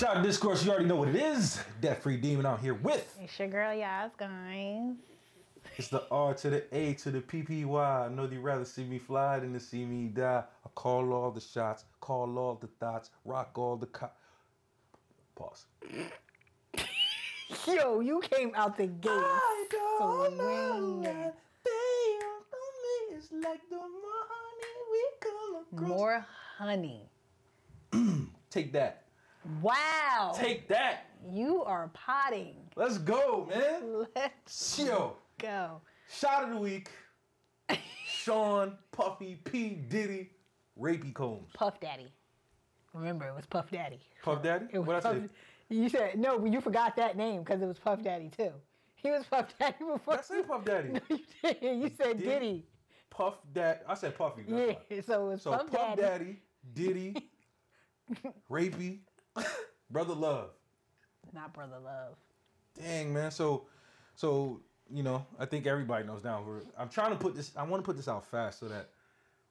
Shot Discourse, you already know what it is. Debtfreedeem out here with. It's your girl, Yas, guys. It's the R to the A to the PPY. I know you'd rather see me fly than to see me die. I call all the shots, call all the thoughts, rock all the co- Pause. Yo, you came out the gate. I don't know that they on. It's like the more honey we come across. More honey. Take that. Wow. Take that. you are potting. Let's go, man. Let's Yo. go. Shot of the week. Sean, Puffy, P. Diddy, Rapey Combs. Puff Daddy. Remember, it was Puff Daddy. Puff Daddy? It was What I Puff, say? You said no, but you forgot that name because it was Puff Daddy too. He was Puff Daddy before. I said Puff Daddy. No, you didn't. You said Did- Diddy. Puff Dad. I said Puffy. Yeah, why. so it was So Puff, Puff Daddy. Daddy, Diddy, Rapey, Brother Love. Not Brother Love. Dang man. So, so you know, I think everybody knows now. We're, I'm trying to put this. I want to put this out fast so that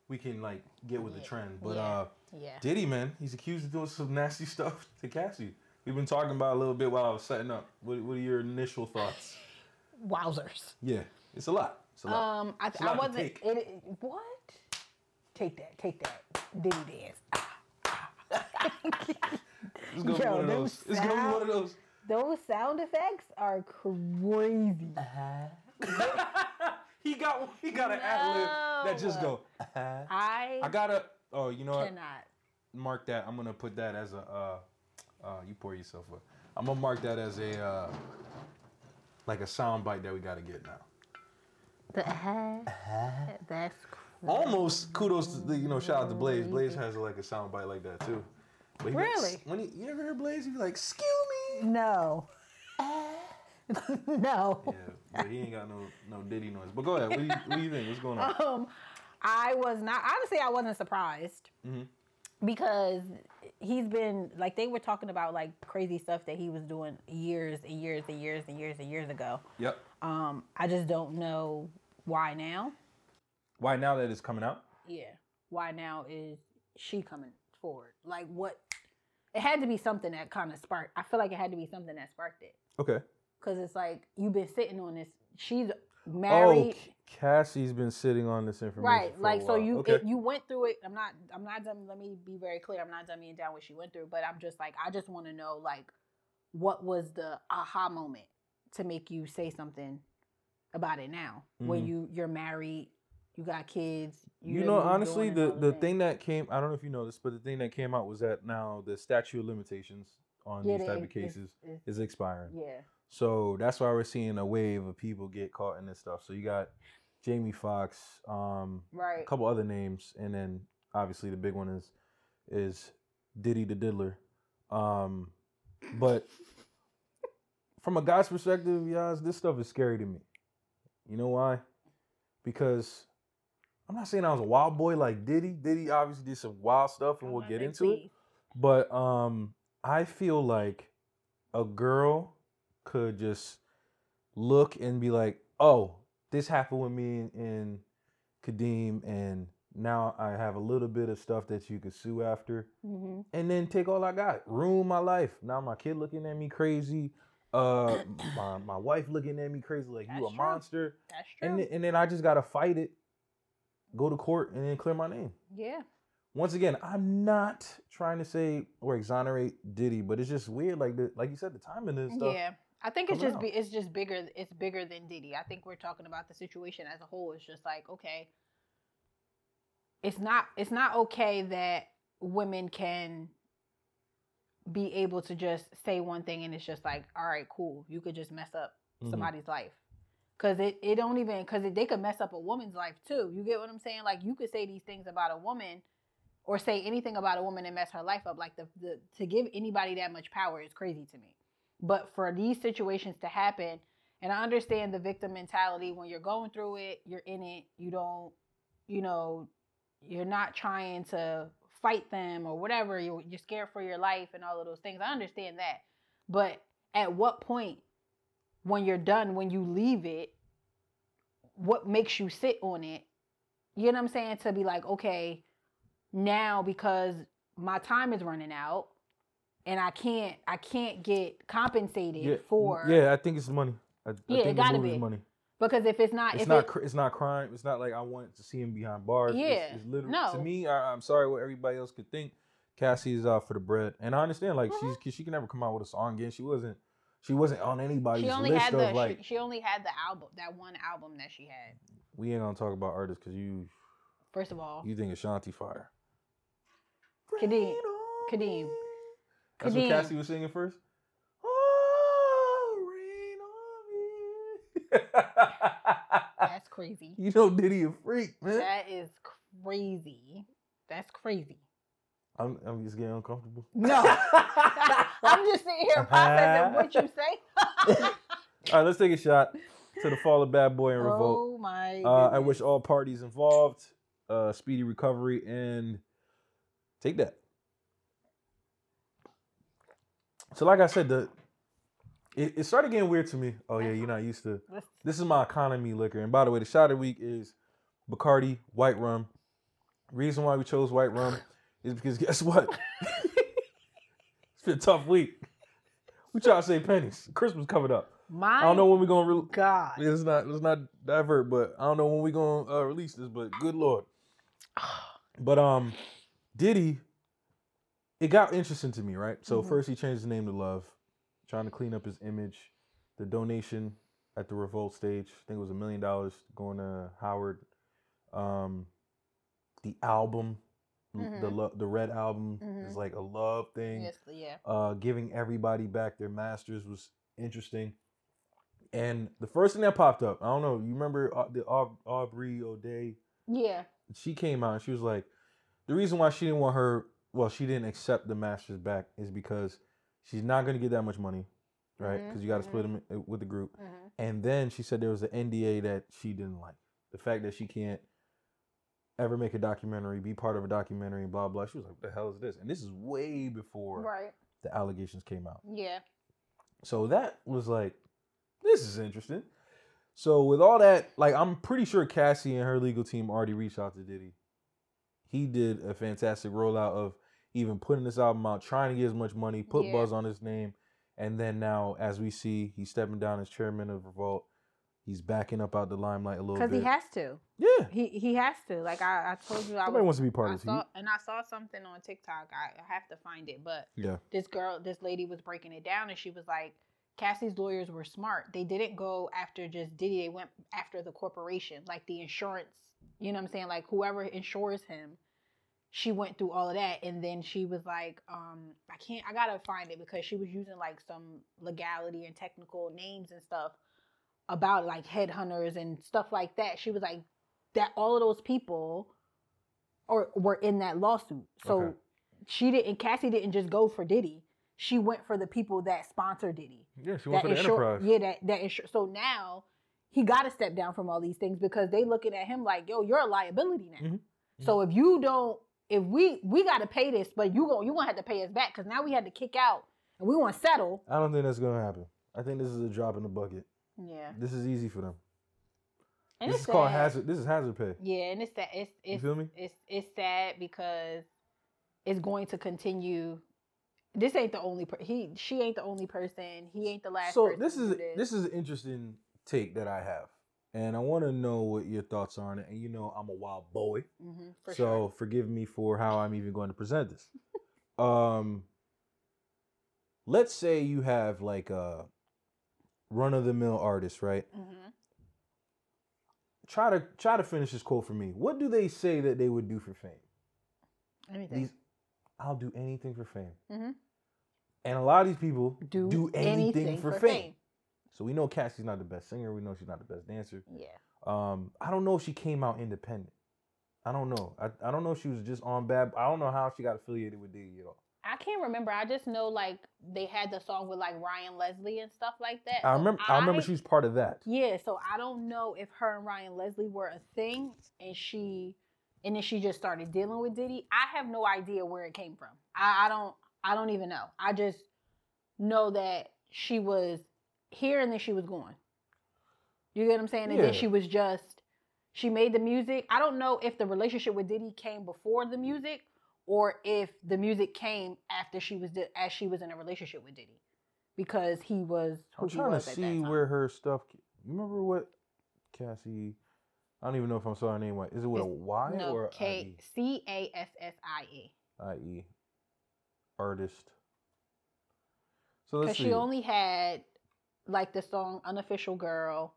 we can like get with the trend. But Yeah. uh, Yeah. Diddy, man, he's accused of doing some nasty stuff to Cassie. We've been talking about it a little bit while I was setting up. What, what are your initial thoughts? Wowzers. Yeah, it's a lot. It's a lot. Um, I, I wasn't. take. It, it- what? Take that. Take that. Diddy dance. it's gonna be one of those. It's gonna be one of those. Those sound effects are crazy. he got he got an ad lib that just go. I, I gotta. Oh, you know what? cannot. Mark that. I'm gonna put that as a. Uh, uh, you pour yourself up. I'm gonna mark that as a. Uh, like a sound bite that we gotta get now. The, that's Almost kudos to the, you know shout out to Blaze. Blaze has like a sound bite like that too. But he like, Really? when he, you ever hear Blaze, he be like, "Excuse me." no. no. Yeah, but he ain't got no no Diddy noise. But go ahead. What do you, what do you think? What's going on? Um, I was not honestly. I wasn't surprised Mhm. because he's been like they were talking about like crazy stuff that he was doing years and years and years and years and years ago. Yep. Um, I just don't know why now. Why now that it's coming out? Yeah, why now is she coming forward? Like what? It had to be something that kind of sparked. I feel like it had to be something that sparked it Okay. because it's like you've been sitting on this. She's Oh, married. K- Cassie's been sitting on this information. Right, like so you Okay. it, you went through it. I'm not I'm not done. Let me be very clear. I'm not dumbing down what she went through, but I'm just like I just want to know like what was the aha moment to make you say something about it now when Mhm. you you're married, you got kids. You know know, honestly, the the thing that came, I don't know if you know this, but the thing that came out was that now the statute of limitations on Yeah, these the- type of cases is expiring. Yeah, So that's why we're seeing a wave of people get caught in this stuff. So you got Jamie Foxx, um, a couple other names, and then obviously the big one is is Diddy the Diddler. Um, but from a guy's perspective, guys, this stuff is scary to me. You know why? Because I'm not saying I was a wild boy like Diddy. Diddy obviously did some wild stuff, and we'll get into it. But um, I feel like a girl could just look and be like, "Oh, this happened with me in Kadeem, and now I have a little bit of stuff that you could sue after, hmm and then take all I got, ruin my life. Now my kid looking at me crazy, uh, my my wife looking at me crazy like you That's a true. monster, That's true. and then, and then I just gotta fight it, go to court, and then clear my name." yeah, once again, I'm not trying to say or exonerate Diddy, but it's just weird. Like the, like you said, the timing and stuff. yeah. I think it's just out. it's just bigger. It's bigger than Diddy. I think we're talking about the situation as a whole. It's just like okay, it's not it's not okay that women can be able to just say one thing and it's just like all right, cool. You could just mess up Mhm. somebody's life. Cause it, it don't even cause they could mess up a woman's life too. You get what I'm saying? Like you could say these things about a woman, or say anything about a woman and mess her life up. Like the, the to give anybody that much power is crazy to me. But for these situations to happen, and I understand the victim mentality when you're going through it, you're in it, you don't, you know, you're not trying to fight them or whatever. You're, you're scared for your life and all of those things. I understand that. But at what point, when you're done, when you leave it, what makes you sit on it? You know what I'm saying? To be like, okay, now because my time is running out and I can't I can't get compensated Yeah, for Yeah, I think it's money. I, Yeah, I it gotta the move is be. money. because if it's not It's if not. it, it's not crime. It's not like I want to see him behind bars. Yeah, it's, literally no. to me. I, I'm sorry what everybody else could think. Cassie is out for the bread, and I understand. Like Mhm. she's she can never come out with a song again. She wasn't. She wasn't on anybody's she only list had of the like. she, she only had the album that one album that she had. we ain't gonna talk about artists because you First of all, you think Ashanti fire. Kadeem, Kadeem, me. That's what Cassie was singing first. Oh, rain on me. that's crazy. you know Diddy a freak, man. That is crazy. That's crazy. I'm, I'm just getting uncomfortable. No. I'm just sitting here processing what you say. All right, let's take a shot to the fall of Bad Boy and Revolt. oh my! Uh, I wish all parties involved uh, speedy recovery and take that. So, like I said, the it, it started getting weird to me. Oh yeah, you're not used to. This is my economy liquor, and by the way, the shot of the week is Bacardi White Rum. Reason why we chose white rum is because guess what? it's been a tough week. We try to save pennies. Christmas coming up. My I don't know when we're gonna. Re- God. Let's not let's not divert, but I don't know when we're gonna uh, release this. But good lord. But um, Diddy, it got interesting to me, right? So Mhm. first he changed his name to Love, trying to clean up his image. The donation at the Revolt stage, I think it was a million dollars going to Howard. Um, the album, the Mhm. lo- the Red album Mhm. is like a love thing Yes, yeah. uh, giving everybody back their masters was interesting. And the first thing that popped up, I don't know, you remember the Aub- Aubrey O'Day? Yeah. She came out and she was like, the reason why she didn't want her, well, she didn't accept the masters back is because she's not going to get that much money, right? Because you got to split them uh, with the group. hmm And then she said there was an NDA that she didn't like. The fact that she can't ever make a documentary, be part of a documentary, and blah, blah. She was like, what the hell is this? And this is way before Right. the allegations came out. Yeah. So that was like, this is interesting. So with all that, like I'm pretty sure Cassie and her legal team already reached out to Diddy. He did a fantastic rollout of even putting this album out, trying to get as much money, put Yeah. buzz on his name, and then now, as we see, he's stepping down as chairman of Revolt. He's backing up out the limelight a little Because bit. he has to. yeah, He he has to. Like I, I told you, I was. wants to be part I of this. saw, heat. and I saw something on TikTok. I, I have to find it, but Yeah, this girl, this lady was breaking it down, and she was like, Cassie's lawyers were smart. They didn't go after just Diddy. They went after the corporation, like the insurance. You know what I'm saying? Like whoever insures him. She went through all of that, and then she was like, um, I can't. I gotta find it because she was using like some legality and technical names and stuff about like headhunters and stuff like that. She was like that. All of those people, or were in that lawsuit. So Okay. she didn't. Cassie didn't just go for Diddy. She went for the people that sponsored Diddy. yeah. She went for the enterprise. Yeah, that that insure. So now he got to step down from all these things because they looking at him like, yo, you're a liability now. Mhm. So if you don't, if we we got to pay this, but you going you gonna have to pay us back because now we had to kick out and we want to settle. I don't think that's gonna happen. I think this is a drop in the bucket. Yeah, This is easy for them. and this is called hazard. This is hazard pay. Yeah, and it's that it's You it's feel me? it's it's sad because it's going to continue. This ain't the only per- he she ain't the only person. He ain't the last. so person this is do this is an interesting take that I have, and I want to know what your thoughts are on it. And you know, I'm a wild boy, Mhm, for so sure. forgive me for how I'm even going to present this. um, let's say you have like a run of the mill artist, right? Mm-hmm. Try to try to finish this quote for me. What do they say that they would do for fame? Anything. These, I'll do anything for fame. Mhm. And a lot of these people do, do anything, for, fame. fame. So we know Cassie's not the best singer. We know she's not the best dancer. Yeah. Um, I don't know if she came out independent. I don't know. I, I don't know if she was just on bad. I don't know how she got affiliated with Diddy at all. I can't remember. I just know like they had the song with like Ryan Leslie and stuff like that. I So remember. I, remember she was part of that. Yeah, so I don't know if her and Ryan Leslie were a thing and she and then she just started dealing with Diddy. I have no idea where it came from. I, I don't I don't even know. I just know that she was here and then she was gone. You get what I'm saying? And Yeah. then she was just she made the music. I don't know if the relationship with Diddy came before the music or if the music came after she was as she was in a relationship with Diddy, because he was who I'm trying to was at see where her stuff. You remember what Cassie? I don't even know if I'm saying her name right. Is it with a It's- Y no or K C A S S I E. I E? Artist. So let's Because see. she only had like the song "Unofficial Girl,"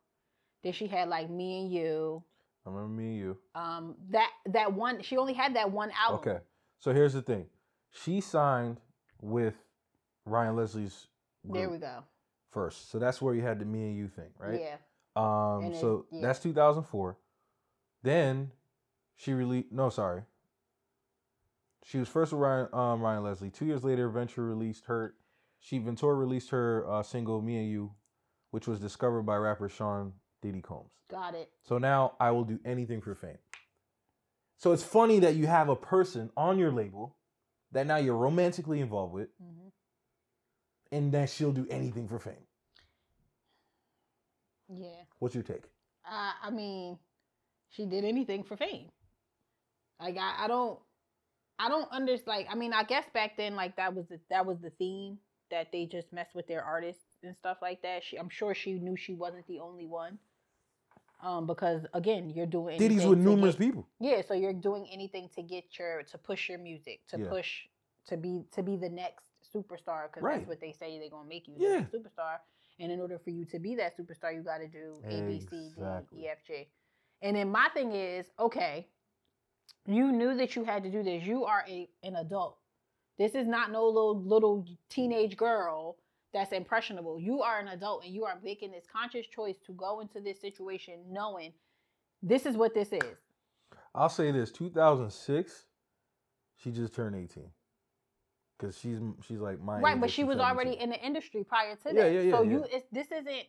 then she had like "Me and You." I remember me and you. Um, that that one she only had that one album. Okay. So here's the thing. She signed with Ryan Leslie's there we go. first. So that's where you had the me and you thing, right? Yeah, Um, And it- so yeah. that's 2004. Then she released. No, sorry. She was first with Ryan, um, Ryan Leslie. Two years later, Ventura released her. She Ventura released her uh, single "Me and You," which was discovered by rapper Sean Diddy Combs. got it. So now I will do anything for fame. So it's funny that you have a person on your label that now you're romantically involved with, hmm and that she'll do anything for fame. Yeah, What's your take? I I mean, she did anything for fame. Like I, I don't, I don't understand. Like I mean, I guess back then, like that was the, that was the theme that they just messed with their artists and stuff like that. She, I'm sure she knew she wasn't the only one. Um, because again, you're doing Diddy's with numerous get- people. Yeah, so you're doing anything to get your to push your music, to Yeah. push to be to be the next superstar because Right. that's what they say they're gonna make you Yeah. the next superstar. And in order for you to be that superstar, you got to do A, B, C, Exactly. D, E, F, G. And then my thing is, okay, you knew that you had to do this. You are a an adult. This is not no little little teenage girl that's impressionable. You are an adult and you are making this conscious choice to go into this situation knowing this is what this is. I'll say this: 2006, she just turned 18. Cause she's she's like my right, but she was already 18. in the industry prior to that. Yeah, yeah, yeah, so yeah. you, it's, this isn't.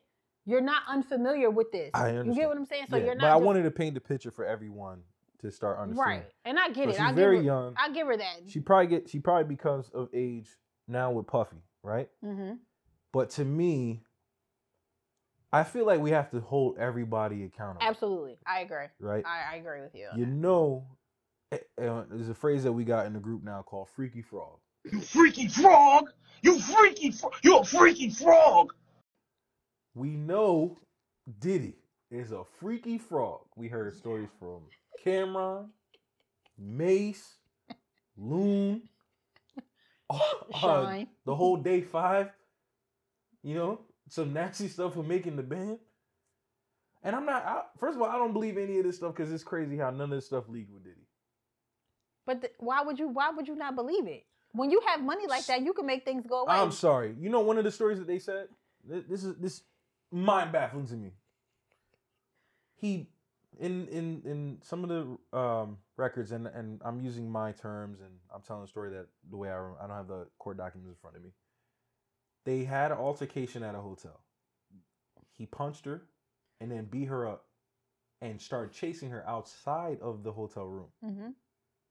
You're not unfamiliar with this. I understand. You get what I'm saying? So yeah, you're not. but I just- wanted to paint the picture for everyone to start understanding. right, and I get So it. she's I very her, young. I give her that. She probably get she probably becomes of age now with Puffy, right? hmm But to me, I feel like we have to hold everybody accountable, Absolutely, I agree. right? I, I agree with you. you that. know, eh, eh, there's a phrase that we got in the group now called "freaky frog." You freaky frog! You freaky fro- You a freaky frog! We know Diddy is a freaky frog. We heard stories from Cam'ron, Mase, Loon, uh, Shyne. the whole day five. You know, some nasty stuff for making the band. And I'm not. I, first of all, I don't believe any of this stuff because it's crazy how none of this stuff leaked with Diddy. But th- why would you? Why would you not believe it? When you have money like that, you can make things go away. I'm sorry. You know, one of the stories that they said. This is this mind baffling to me. He in in in some of the um, records, and and I'm using my terms, and I'm telling the story that the way I I don't have the court documents in front of me. They had an altercation at a hotel. He punched her, and then beat her up, and started chasing her outside of the hotel room. hmm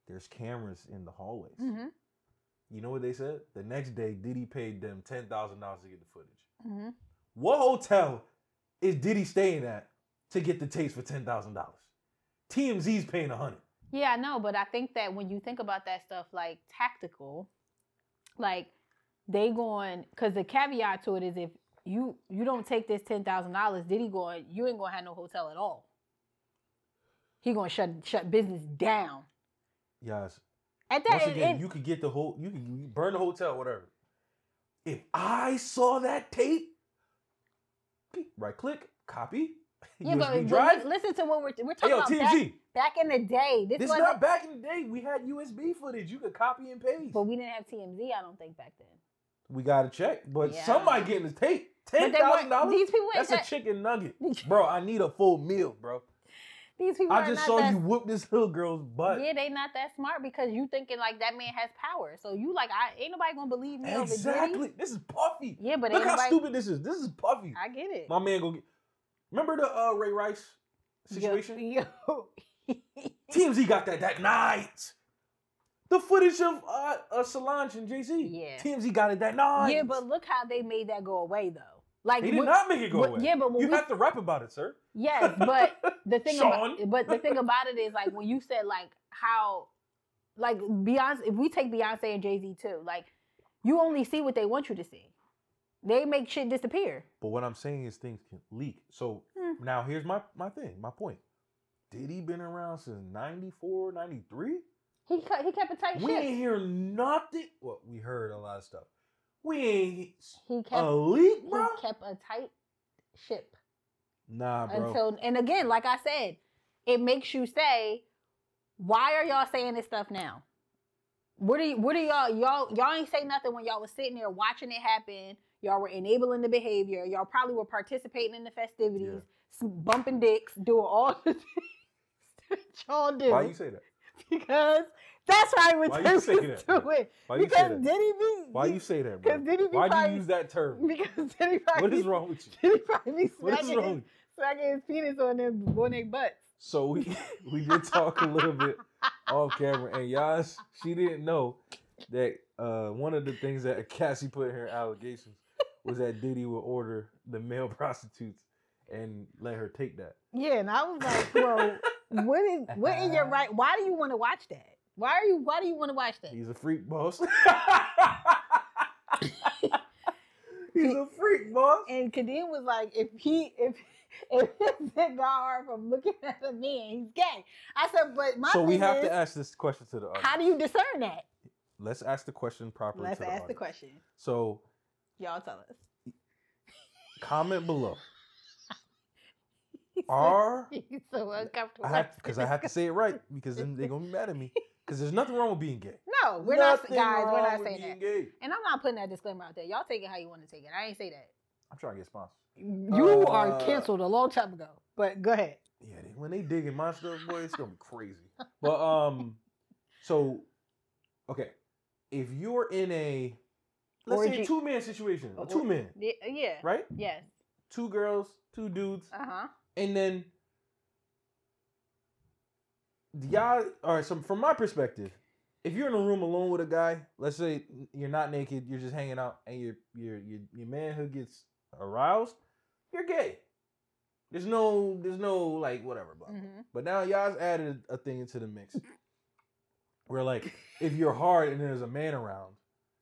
There's cameras in the hallways. hmm You know what they said? The next day, Diddy paid them ten thousand dollars to get the footage. hmm What hotel is Diddy staying at to get the tapes for ten thousand dollars? TMZ's paying a hundred. Yeah, I know, but I think that when you think about that stuff like tactical, like they going because the caveat to it is if you you don't take this ten thousand dollars, Diddy going, you ain't gonna have no hotel at all. He gonna shut shut business down. Yes. At that, Once again, and- you could get the whole. You can burn the hotel, whatever. If I saw that tape, right click, copy, yeah, USB but, but drive. li- listen to what we're we're Hey talking yo, about TMZ. back, back in the day. This, This is wasn't, not back in the day. We had USB footage. You could copy and paste. but we didn't have TMZ. I don't think back then. We gotta check. But Yeah. somebody getting this tape. Ten thousand dollars. These people ain't That's a chicken nugget, bro. I need a full meal, bro. These people I just saw that you whoop this little girl's butt. Yeah, they not that smart because you thinking like that man has power. So you like, I ain't nobody gonna believe me over exactly. This is Puffy. Yeah, but Look how nobody. stupid this is. This is Puffy. I get it. My man go get. Remember the uh, Ray Rice Yo- situation? Yo, TMZ got that that night. The footage of uh, uh Solange and Jay Z. Yeah. TMZ got it that night. yeah, but look how they made that go away though. Like, he did what- not make it go what- away. yeah, but when you we- have to rap about it, sir. yes, but the thing Sean. about but the thing about it is like when you said like how like Beyonce. If we take Beyonce and Jay Z too, like you only see what they want you to see. They make shit disappear. But what I'm saying is things can leak. So Hmm. now here's my my thing, my point. Diddy been around since 94, 93? He he kept a tight ship. We ain't hear nothing. Well, we heard a lot of stuff. We ain't He kept a leak, he bro. kept a tight ship Nah, bro. until and again, like I said, it makes you say, why are y'all saying this stuff now? What are you, what are y'all y'all y'all ain't say nothing when y'all was sitting there watching it happen. Y'all were enabling the behavior. Y'all probably were participating in the festivities, s- bumping dicks, doing all the things that y'all do. Why you say that? because that's how I would Why you take say that? to it. Why you say Because? Diddy be Why you say that, bro? Diddy be Why do you use that term? because Diddy probably What is wrong with you? Diddy probably be What is smacking wrong? his, smacking his penis on their on their butts. So we we did talk a little bit off camera, and Yas, she didn't know that uh, one of the things that Cassie put in her allegations was that Diddy would order the male prostitutes and let her take that. Yeah, and I was like, well, what is what in your right? Why do you want to watch that? Why are you? Why do you want to watch that? He's a freak, boss. He's a freak, boss. And Kadeem was like, if he if if dick got hard from looking at a man, he's gay. I said, but my So we have is, to ask this question to the audience. how do you discern that? Let's ask the question properly. Let's to the ask the question. So Y'all tell us. comment below. Are he's so uncomfortable. Because I have to say it right because then they're gonna be mad at me. Because there's nothing wrong with being gay. No, we're not guys. We're not saying that. Gay. And I'm not putting that disclaimer out there. Y'all take it how you want to take it. I ain't say that. I'm trying to get sponsors. You are Uh, canceled a long time ago. But go ahead. Yeah, they, when they digging my stuff, boy, it's gonna be crazy. But um, so okay, if you're in a let's say Orgy- a two man situation, Or- two men, Yeah. yeah. right? Yes. Two girls, two dudes, Uh huh. And then y'all. All right, so from my perspective, if you're in a room alone with a guy, let's say you're not naked, you're just hanging out, and your your your, your manhood gets aroused, you're gay. There's no, there's no like whatever, blah. blah. hmm But now y'all's added a thing into the mix. Where like if you're hard and there's a man around,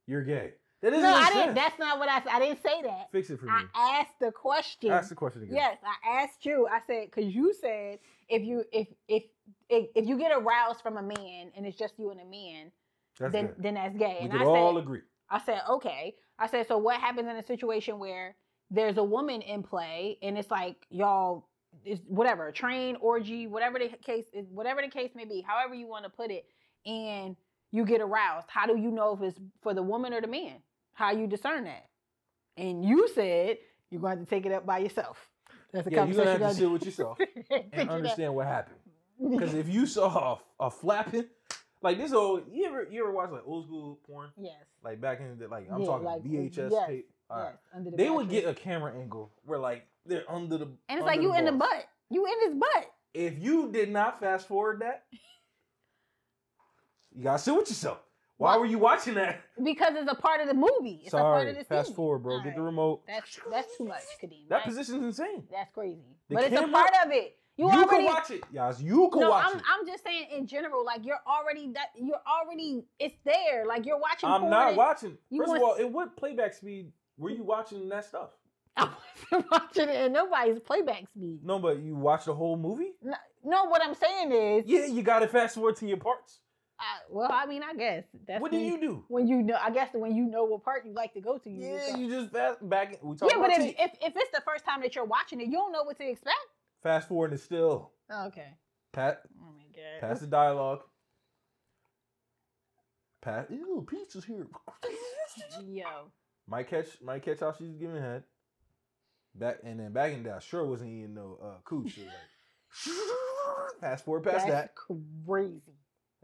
you're gay. That doesn't No, I didn't. That's not what I said. I didn't say that. Fix it for me. I asked the question. Ask the question again. Yes, I asked you. I said because you said if you if if if if you get aroused from a man and it's just you and a man, That's then good. then that's gay. We and could I all said agree. I said okay. I said so. What happens in a situation where there's a woman in play and it's like y'all is whatever train orgy whatever the case is whatever the case may be however you want to put it and you get aroused how do you know if it's for the woman or the man how you discern that and you said you're going to take it up by yourself that's a Yeah, you're gonna have to sit with yourself and understand what happened. Because if you saw a, a flapping, like this old, you ever you ever watch like old school porn, yes like back in the like I'm Yeah, talking like, VHS yes, tape. All right. yes under the They would get a camera angle where like they're under the and it's like you in the butt you in his butt If you did not fast forward that, you gotta sit with yourself. Why Why- were you watching that? because it's a part of the movie it's a part Sorry, of the fast scene. forward, bro. All Get the remote. That's that's too much, Kadeem. That I- position's insane. That's crazy. The but it's a part of it. You, You, already can watch it, guys. You can no, watch I'm it. I'm just saying in general, like you're already that you're already it's there. Like you're watching. I'm not and- watching. you First of all, at what playback speed were you watching that stuff? I wasn't watching it in nobody's playback speed. No, but you watched the whole movie. No, no, what I'm saying is, Yeah, you got to fast forward to your parts. I, well, I mean, I guess that's what do when you do? when you know. I guess when you know what part you like to go to. You Yeah, just- you just fast back. We talking yeah, but if, if if it's the first time that you're watching it, you don't know what to expect. fast forward is still Oh, okay. pat Oh my god. pass the dialogue. Pat, these little pizzas here. Yo. Might catch, might catch how she's giving head. Back and then back in day, I sure wasn't eating no uh, cooch. Like, fast forward past that's that, crazy.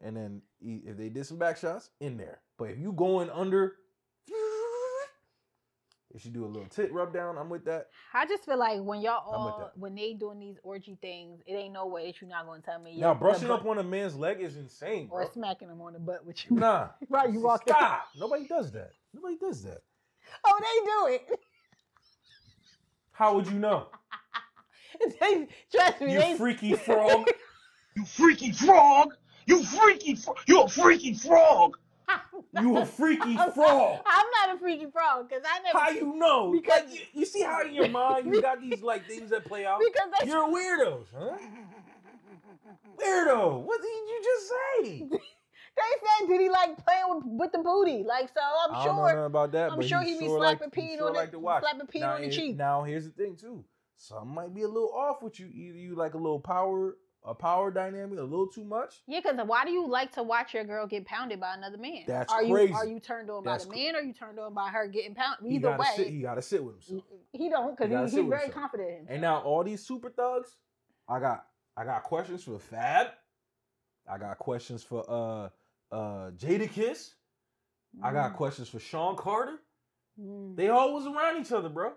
And then e- if they did some back shots in there, but if you going under, if she do a little tit rub down, I'm with that. I just feel like when y'all all when they doing these orgy things, it ain't no way that you're not gonna tell me. Now brushing up on a man's leg is insane, or bro. smacking them on the butt with you. Nah, right, you walk. Stop. Nobody does that. Nobody does that. Oh, they do it. How would you know? it. they, trust me, You they freaky frog. You freaky frog! You freaky fro- You a freaky frog. You a freaky frog. I'm not a freaky frog because I never. How you know? Because- Because you, you see how in your mind you got these like things that play out. Because they You're weirdos, huh? Weirdo. What did you just say? they said did he like playing with, with the booty? Like so, I'm I don't know sure. nothing about that. I'm but sure he he be sure slapping like, he peeing sure on the- like to watch. slapping peeing now, on the here- cheek. Now here's the thing too. Some might be a little off with you. Either you like a little power, a power dynamic, a little too much. Yeah, because why do you like to watch your girl get pounded by another man? That's are crazy. you are you turned on That's by cr- the man or are you turned on by her getting pounded? Either sit. way, He gotta sit with himself. he don't because He he, he's very confident. in himself. And now all these super thugs, I got I got questions for Fab. I got questions for uh uh Jadakiss. I got questions for Sean Carter. Mm. They all was around each other, bro.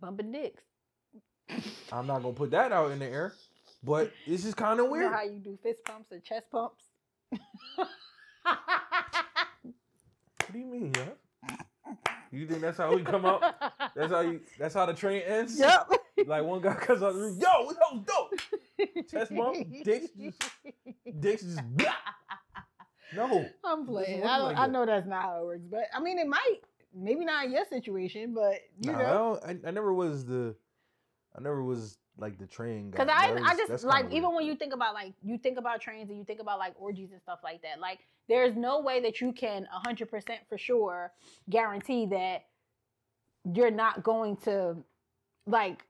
bumping dicks. I'm not gonna put that out in the air, but this is kind of You know weird. how you do fist pumps or chest pumps? What do you mean, yeah? You think that's how we come out? That's how you. That's how the train ends. Yep. Like one guy comes out the roof. Yo, that was dope. Chest bump, dicks just, dicks just. blah. No. I'm playing. I, like I that. know that's not how it works, but I mean, it might. Maybe not in your situation, but you Nah, know. I, don't, I, I never was the. I never was like the train guy. Because I, That I just like even when you think about like you think about trains and you think about like orgies and stuff like that. Like there's no way that you can hundred percent for sure guarantee that you're not going to like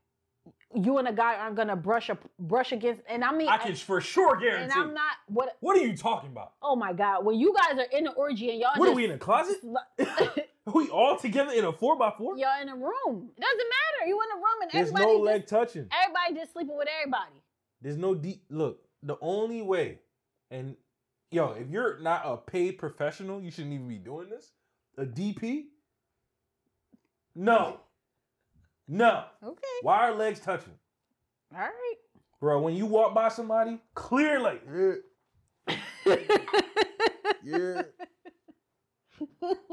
you and a guy aren't gonna brush up brush against. And I mean, I can for sure guarantee. and I'm not what. What are you talking about? Oh my god! When you guys are in an orgy and y'all What just, are we in a closet? Are we all together in a four by four? y'all in a room. It doesn't matter. You in a room and There's everybody There's no just, leg touching. everybody just sleeping with everybody. There's no deep look. The only way, and yo, if you're not a paid professional, you shouldn't even be doing this. A DP? No. No. Okay. Why are legs touching? All right. Bro, when you walk by somebody, clear like, yeah, yeah,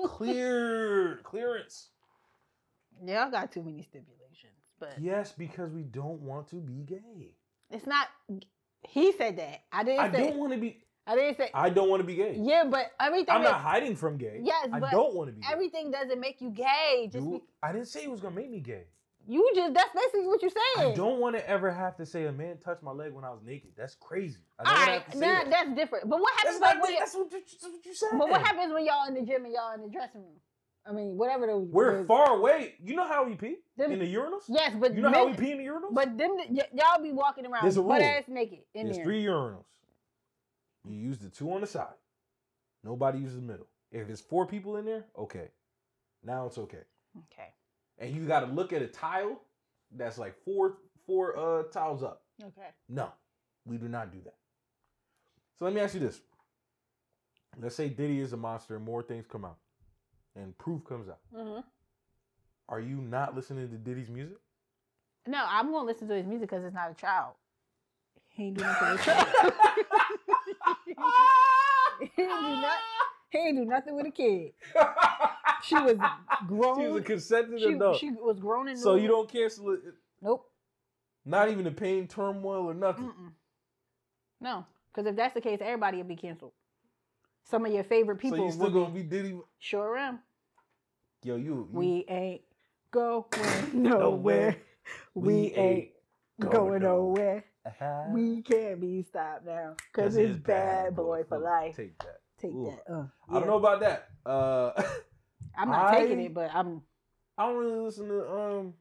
clear, clearance. Y'all got too many stipulations, but Yes, because we don't want to be gay. it's not. He said that. I didn't I say. don't want to be. I didn't say. I don't want to be gay. yeah, but everything. I'm that- not hiding from gay. Yes, I but don't want to be gay. everything doesn't make you gay. Just be, I didn't say it was gonna make me gay. You just. That's basically what you're saying. I don't want to ever have to say a man touched my leg when I was naked. That's crazy. I All don't wanna have to say now that. that's different. But what happens not like when that's what you, that's what you said. But what happens when y'all in the gym and y'all in the dressing room? I mean, whatever the We're the- far away. You know how we pee Them- in the urinals? Yes, but You know how we pee in the urinals? But them, y- y'all be walking around There's a butt ass naked in There's there. three urinals. You use the two on the side. Nobody uses the middle. If it's four people in there, okay. Now it's okay. Okay. And you got to look at a tile that's like four four uh tiles up. Okay. No, we do not do that. So let me ask you this. Let's say Diddy is a monster and more things come out and proof comes out. hmm Are you not listening to Diddy's music? No, I'm gonna listen to his music because it's not a child. He ain't do nothing with a child. he ain't do not. He ain't do nothing with a kid. She was grown. She was a consenting she, adult. she was grown and so you don't cancel it, Nope. not even the pain, turmoil, or nothing. Mm-mm. No, because if that's the case, everybody will be canceled. Some of your favorite people so you still gonna be. Diddy? Sure am. Yo, you. you We ain't going nowhere. We ain't going nowhere. Uh-huh. We can't be stopped now. Because it's bad boy for life. Take that. Take Ooh. that. Uh, I don't know about that. Uh, I'm not taking it, but I'm. I don't really listen to um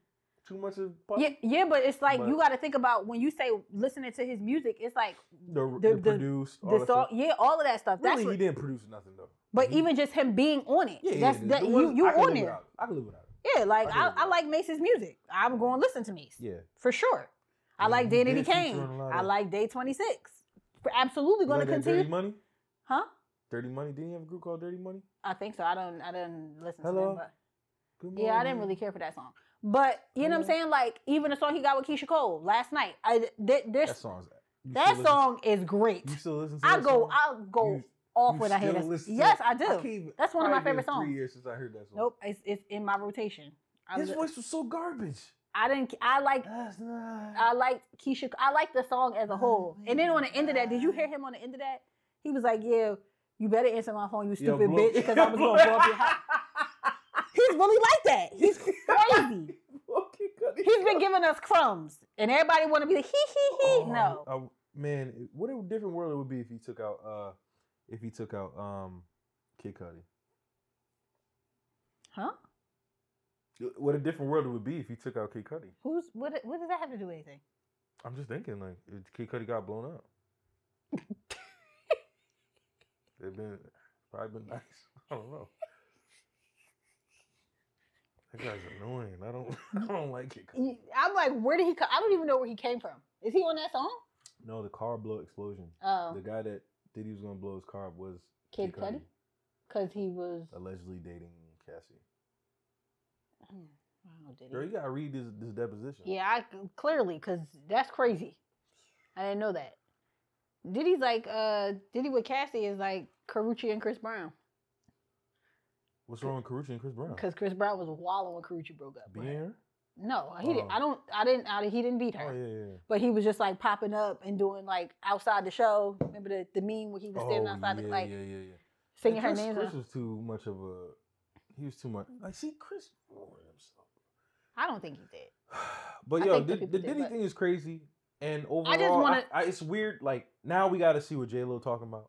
too much of Puff. Yeah, yeah, but it's like But- you got to think about when you say listening to his music. It's like the, the- the, the- produced. all the song, stuff. yeah, all of that stuff. That's Really, what, he didn't produce nothing though. but He- even just him being on it, yeah, that's yeah, that you you on live there. without it. I can live without it. Yeah, like I I, I like Mase's music. I'm going to listen to Mace Yeah. for sure. I Yeah, like he Danity Kane. on a lot I like Day 26. Absolutely going to continue. Money? Huh? Dirty Money. Didn't he have a group called Dirty Money? I think so. I don't. I didn't listen to them, but yeah, I didn't really care for that song. But you know what I'm saying? Like even the song he got with Keyshia Cole last night. I th- there's That song's that listen- song is great. You still listen to I go. I'll go You- off you when I hear that. Yes. I do. can't That's one of my favorite songs. Three years since I heard that song. Nope, it's it's in my rotation. I, His li- voice was so garbage. I didn't. I like. Not. I liked Keisha. I like the song as a whole. And then on the end of that, did you hear him on the end of that? He was like, "Yeah, you better answer my phone, you stupid blow- bitch, because I was gonna blow up your house." He's really like that. He's crazy. He's been giving us crumbs, and everybody want to be like, he he he. Oh, no, I- man, what a different world it would be if he took out uh if he took out um Kid Cudi. huh? What a different world it would be if he took out Kid Cudi. Who's what? What does that have to do with anything? I'm just thinking like Kid Cudi got blown up. It'd been probably been nice. I don't know. That guy's annoying. I don't I don't like it. I'm like, where did he? come? I don't even know where he came from. Is he on that song? No, the car blow explosion. Oh, The guy that Diddy was gonna blow his car up was Kid Cudi, because he was. allegedly dating Cassie. Hmm, I did Girl, he? you gotta read this this deposition. Yeah, I clearly because that's crazy. I didn't know that. Diddy's like uh Diddy with Cassie is like Karrueche and Chris Brown What's wrong with Karrueche and Chris Brown? because Chris Brown was wallowing when Karrueche broke up. Being? No, he didn't. Oh. I don't. I didn't. I, he didn't beat her. Oh yeah, yeah. But he was just like popping up and doing like outside the show. Remember the, the meme where he was standing Oh, outside yeah, the like yeah, yeah, yeah. singing And her name. Chris was too much of a. He was too much. Like, see, Chris. I don't think he did. But I yo, the the, did, Diddy but- thing is crazy. And overall, I just wanna- I, I, it's weird. Like now, we got to see what J Lo talking about.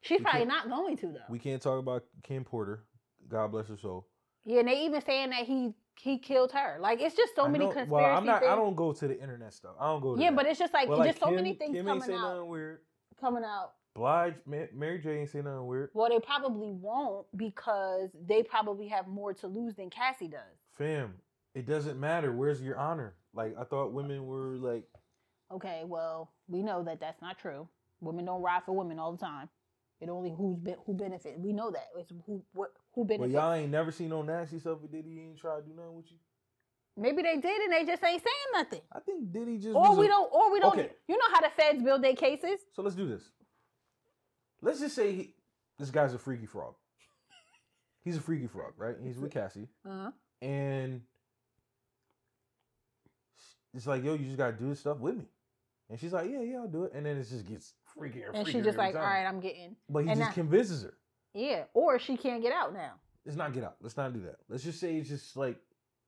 She's We probably can't- going to though. We can't talk about Kim Porter. God bless her soul. yeah, and they even saying that he he killed her. Like it's just so many conspiracy Well, I'm not. things. I don't go to the internet stuff. I don't go. To yeah, that. but it's just like just like, so many things Kim ain't coming say out. nothing weird. Coming out. Blige, Mary J ain't say nothing weird. Well, they probably won't because they probably have more to lose than Cassie does. Fam, it doesn't matter. Where's your honor? Like I thought women were like. Okay, well, we know that that's not true. Women don't ride for women all the time. It only who's be, who benefit. We know that it's who what, who Well, y'all ain't never seen no nasty stuff with Diddy. He ain't try to do nothing with you. Maybe they did and they just ain't saying nothing. I think Diddy just. Or we a- don't. Or we don't. Okay. You know how the feds build their cases. So let's do this. Let's just say he, this guy's a freaky frog. He's a freaky frog, right? He's with Cassie, Uh-huh. and it's like, yo, you just gotta do this stuff with me. And she's like, yeah, yeah, I'll do it. And then it just gets freakier and And she just like, all time. right, I'm getting. But he and just now- convinces her. Yeah. Or she can't get out now. Let's not get out. Let's not do that. Let's just say it's just like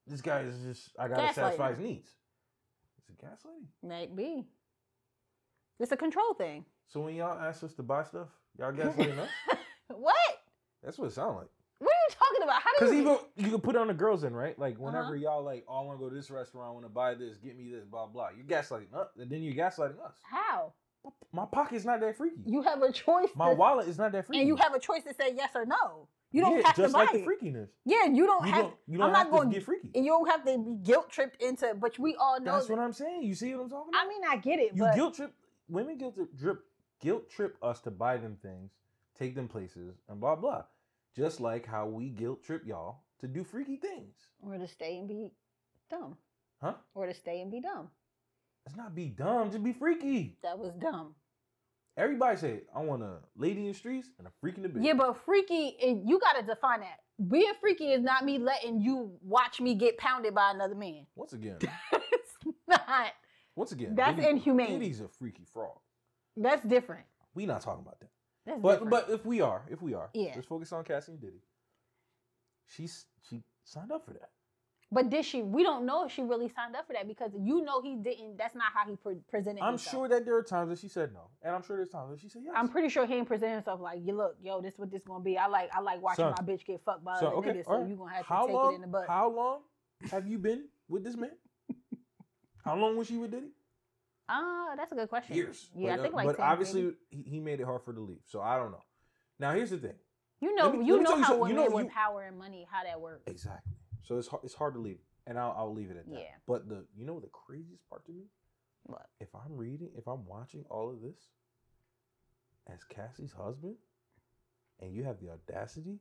this guy is just I gotta satisfy his needs. Is it gaslighting? Might be. It's a control thing. So when y'all ask us to buy stuff, y'all gaslighting us? what? That's what it sounds like. What are you talking about? How do Because you? even you can put it on the girls in right? Like whenever Uh-huh. y'all like, oh, I want to go to this restaurant, I want to buy this, get me this, blah blah. You're gaslighting us, and then you're gaslighting us. How? My pocket's not that freaky. You have a choice. My to, wallet is not that freaky. and you have a choice to say yes or no. You don't yeah, have just to buy like the it. freakiness. Yeah, you don't You have. don't. You don't I'm have not to going. get freaky. And you don't have to be guilt tripped into. But we all know. That's that- what I'm saying. You see what I'm talking about? I mean, I get it, you but guilt trip women guilt trip guilt trip us to buy them things, take them places, and blah blah. Just like how we guilt trip y'all to do freaky things. or to stay and be dumb, Huh? or to stay and be dumb. Let's not be dumb, just be freaky. That was dumb. Everybody say, I want a lady in the streets and a freak in the bed. Yeah, but freaky, you got to define that. Being freaky is not me letting you watch me get pounded by another man. Once again, it's not. once again, That's inhumane. Diddy's a freaky frog. That's different. We not talking about that. That's But different. but if we are, if we are, Yeah. let's focus on Cassie and Diddy. She's she signed up for that. But did she? We don't know if she really signed up for that because you know he didn't. That's not how he pre- presented. I'm himself. sure that there are times that she said no, and I'm sure there's times that she said yes. I'm pretty sure he didn't present himself like, "You look, yo, this is what this gonna be." I like, I like watching Son. my bitch get fucked by So other okay, niggas, so right. you gonna have to how take long, it in the butt. How long have you been with this man? how long was she with Diddy? Ah, that's a good question. Years. Yeah, but, I think uh, like. But 10, obviously, maybe. he, he made it hard for her to leave. So I don't know. Now here's the thing. you know, me- you know how something. You women know, with you- power and money, how that works. Exactly. So it's hard, it's hard to leave, and I'll I'll leave it at that. Yeah. But the you know the craziest part to me, What? if I'm reading, if I'm watching all of this as Cassie's husband, and you have the audacity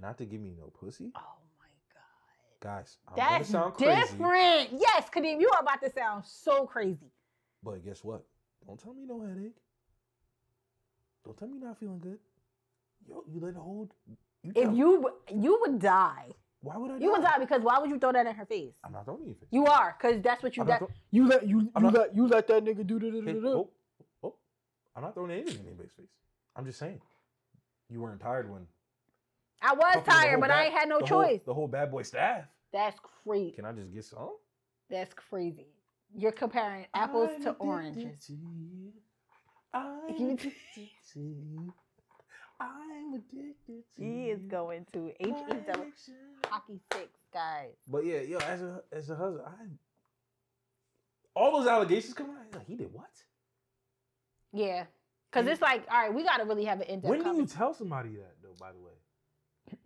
not to give me no pussy, Oh my god. guys, I'm gonna sound crazy. different. Yes, Kadeem, you are about to sound so crazy. But guess what? Don't tell me no headache. Don't tell me you're not feeling good. Yo, you let it hold. You If you you would die. why would I? You would die because why would you throw that in her face? I'm not throwing it in your face. You are, because that's what you got. throw- You let you you not- let you let that nigga do da da Hey, da. da. Oh, oh, oh, I'm not throwing anything in anybody's face. I'm just saying, you weren't tired when I was fucking with the tired, whole but I ain't had no the whole- choice. the whole bad boy staff. That's crazy. Can I just get some? That's crazy. You're comparing apples I'm to oranges. to you. I'm addicted to you. I'm addicted to He is going to H My E double hockey six, guys. But yeah, yo, as a as a husband, I all those allegations come out. Like, he did what? Yeah. Cause And- it's like, all right, we gotta really have an in-depth When do you tell somebody that though? By the way,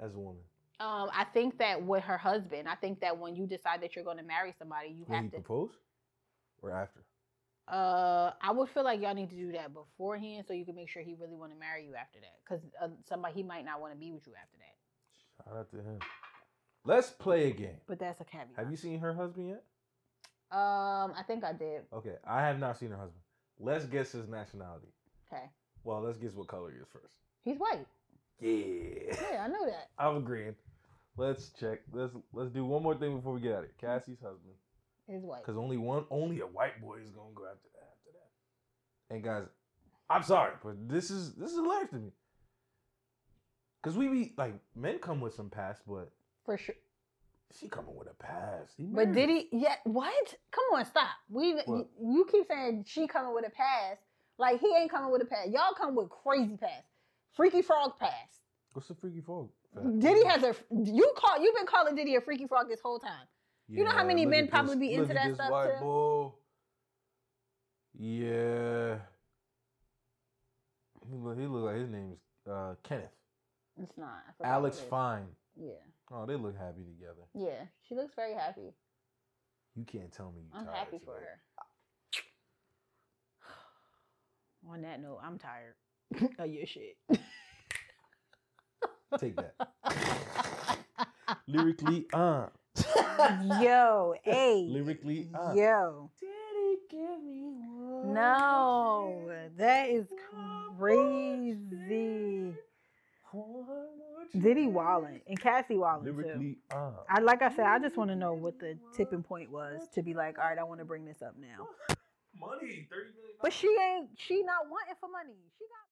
as a woman, Um, I think that with her husband, I think that when you decide that you're gonna marry somebody, you when he have to proposed or after? Uh, I would feel like y'all need to do that beforehand, so you can make sure he really want to marry you after that. Because uh, somebody he might not want to be with you after that. Shout out to him. Let's play a game. But that's a caveat. Have you seen her husband yet? Um, I think I did. Okay, I have not seen her husband. Let's guess his nationality. Okay, Well, let's guess what color he is first. he's white. Yeah, Yeah, I know that. I'm agreeing. Let's check. Let's let's do one more thing before we get out of here. Cassie's husband, He's white. because only one, only a white boy is gonna go after that. After that. And guys, I'm sorry, but this is this is hilarious to me. Cause we be like men come with some past, but For sure. she coming with a past. But did he? Yeah. What? Come on, stop. We. What? You, keep saying she coming with a pass. Like he ain't coming with a pass. Y'all come with crazy pass. Freaky frog pass. What's the freaky frog? Diddy has a. You call. You've been calling Diddy a freaky frog this whole time. you know how many men probably this- be into that stuff, too? boy. Yeah. He look, he look like his name is uh, Kenneth. It's not. Alex it. Fine. Yeah. Oh, they look happy together. Yeah. She looks very happy. You can't tell me you I'm happy for her. On that note, I'm tired of your shit. Take that. Lyrically, uh. Yo, hey. Lyrically, uh. Yo. Diddy give me one no, that is crazy. Diddy Wallin and Cassie Wallin too. Lyrically, uh. I like I said, I just want to know what the tipping point was to be like, all right, I want to bring this up now. Money, thirty million. But she ain't. She not wanting for money. She got.